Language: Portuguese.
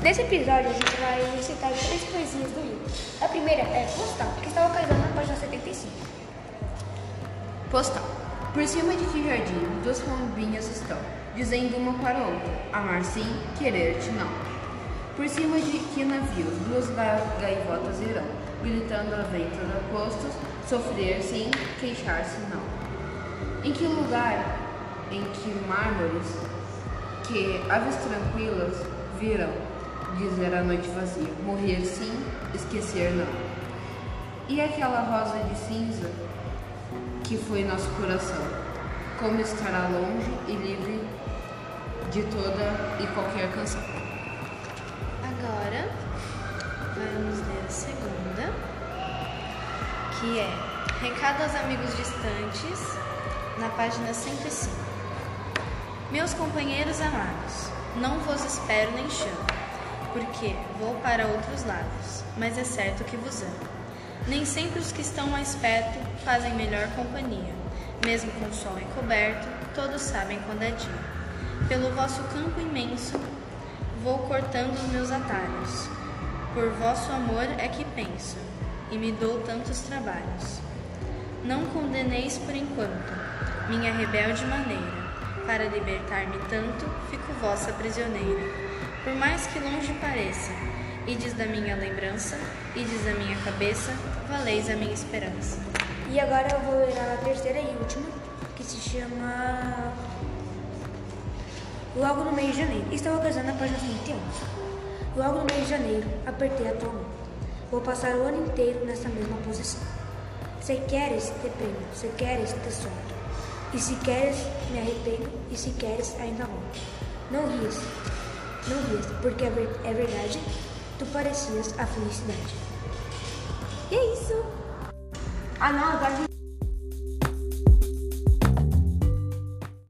Nesse episódio, a gente vai recitar três poesias do livro. A primeira é Postal, que está localizada na página 75. Postal. Por cima de que jardim, duas pombinhas estão, dizendo uma para outra, amar sim, querer-te não. Por cima de que navios, duas gaivotas irão, gritando a vento postos, sofrer sim, queixar-se não. Em que lugar, em que mármores, que aves tranquilas virão, dizer a noite vazia, morrer sim, esquecer não. E aquela rosa de cinza que foi nosso coração, como estará longe e livre de toda e qualquer canção. Agora vamos ler a segunda, que é Recado aos amigos distantes, na página 105. Meus companheiros amados, não vos espero nem chamo, porque vou para outros lados, mas é certo que vos amo. Nem sempre os que estão mais perto fazem melhor companhia. Mesmo com o sol encoberto, todos sabem quando é dia. Pelo vosso campo imenso, vou cortando os meus atalhos. Por vosso amor é que penso, e me dou tantos trabalhos. Não condeneis por enquanto minha rebelde maneira para libertar-me tanto, fico vossa prisioneira. Por mais que longe pareça, ides da minha lembrança, ides da minha cabeça, valeis a minha esperança. E agora eu vou ler a terceira e última, que se chama Logo no mês de janeiro. Estou localizando na página 31. Logo no mês de janeiro, apertei a tua mão. Vou passar o ano inteiro nessa mesma posição. Se queres, te prendo. Se queres, te solto. E se queres, me arrependo, e se queres, ainda volto. Não rias, não rias, porque é, é verdade, tu parecias a felicidade. E é isso. Ah não, agora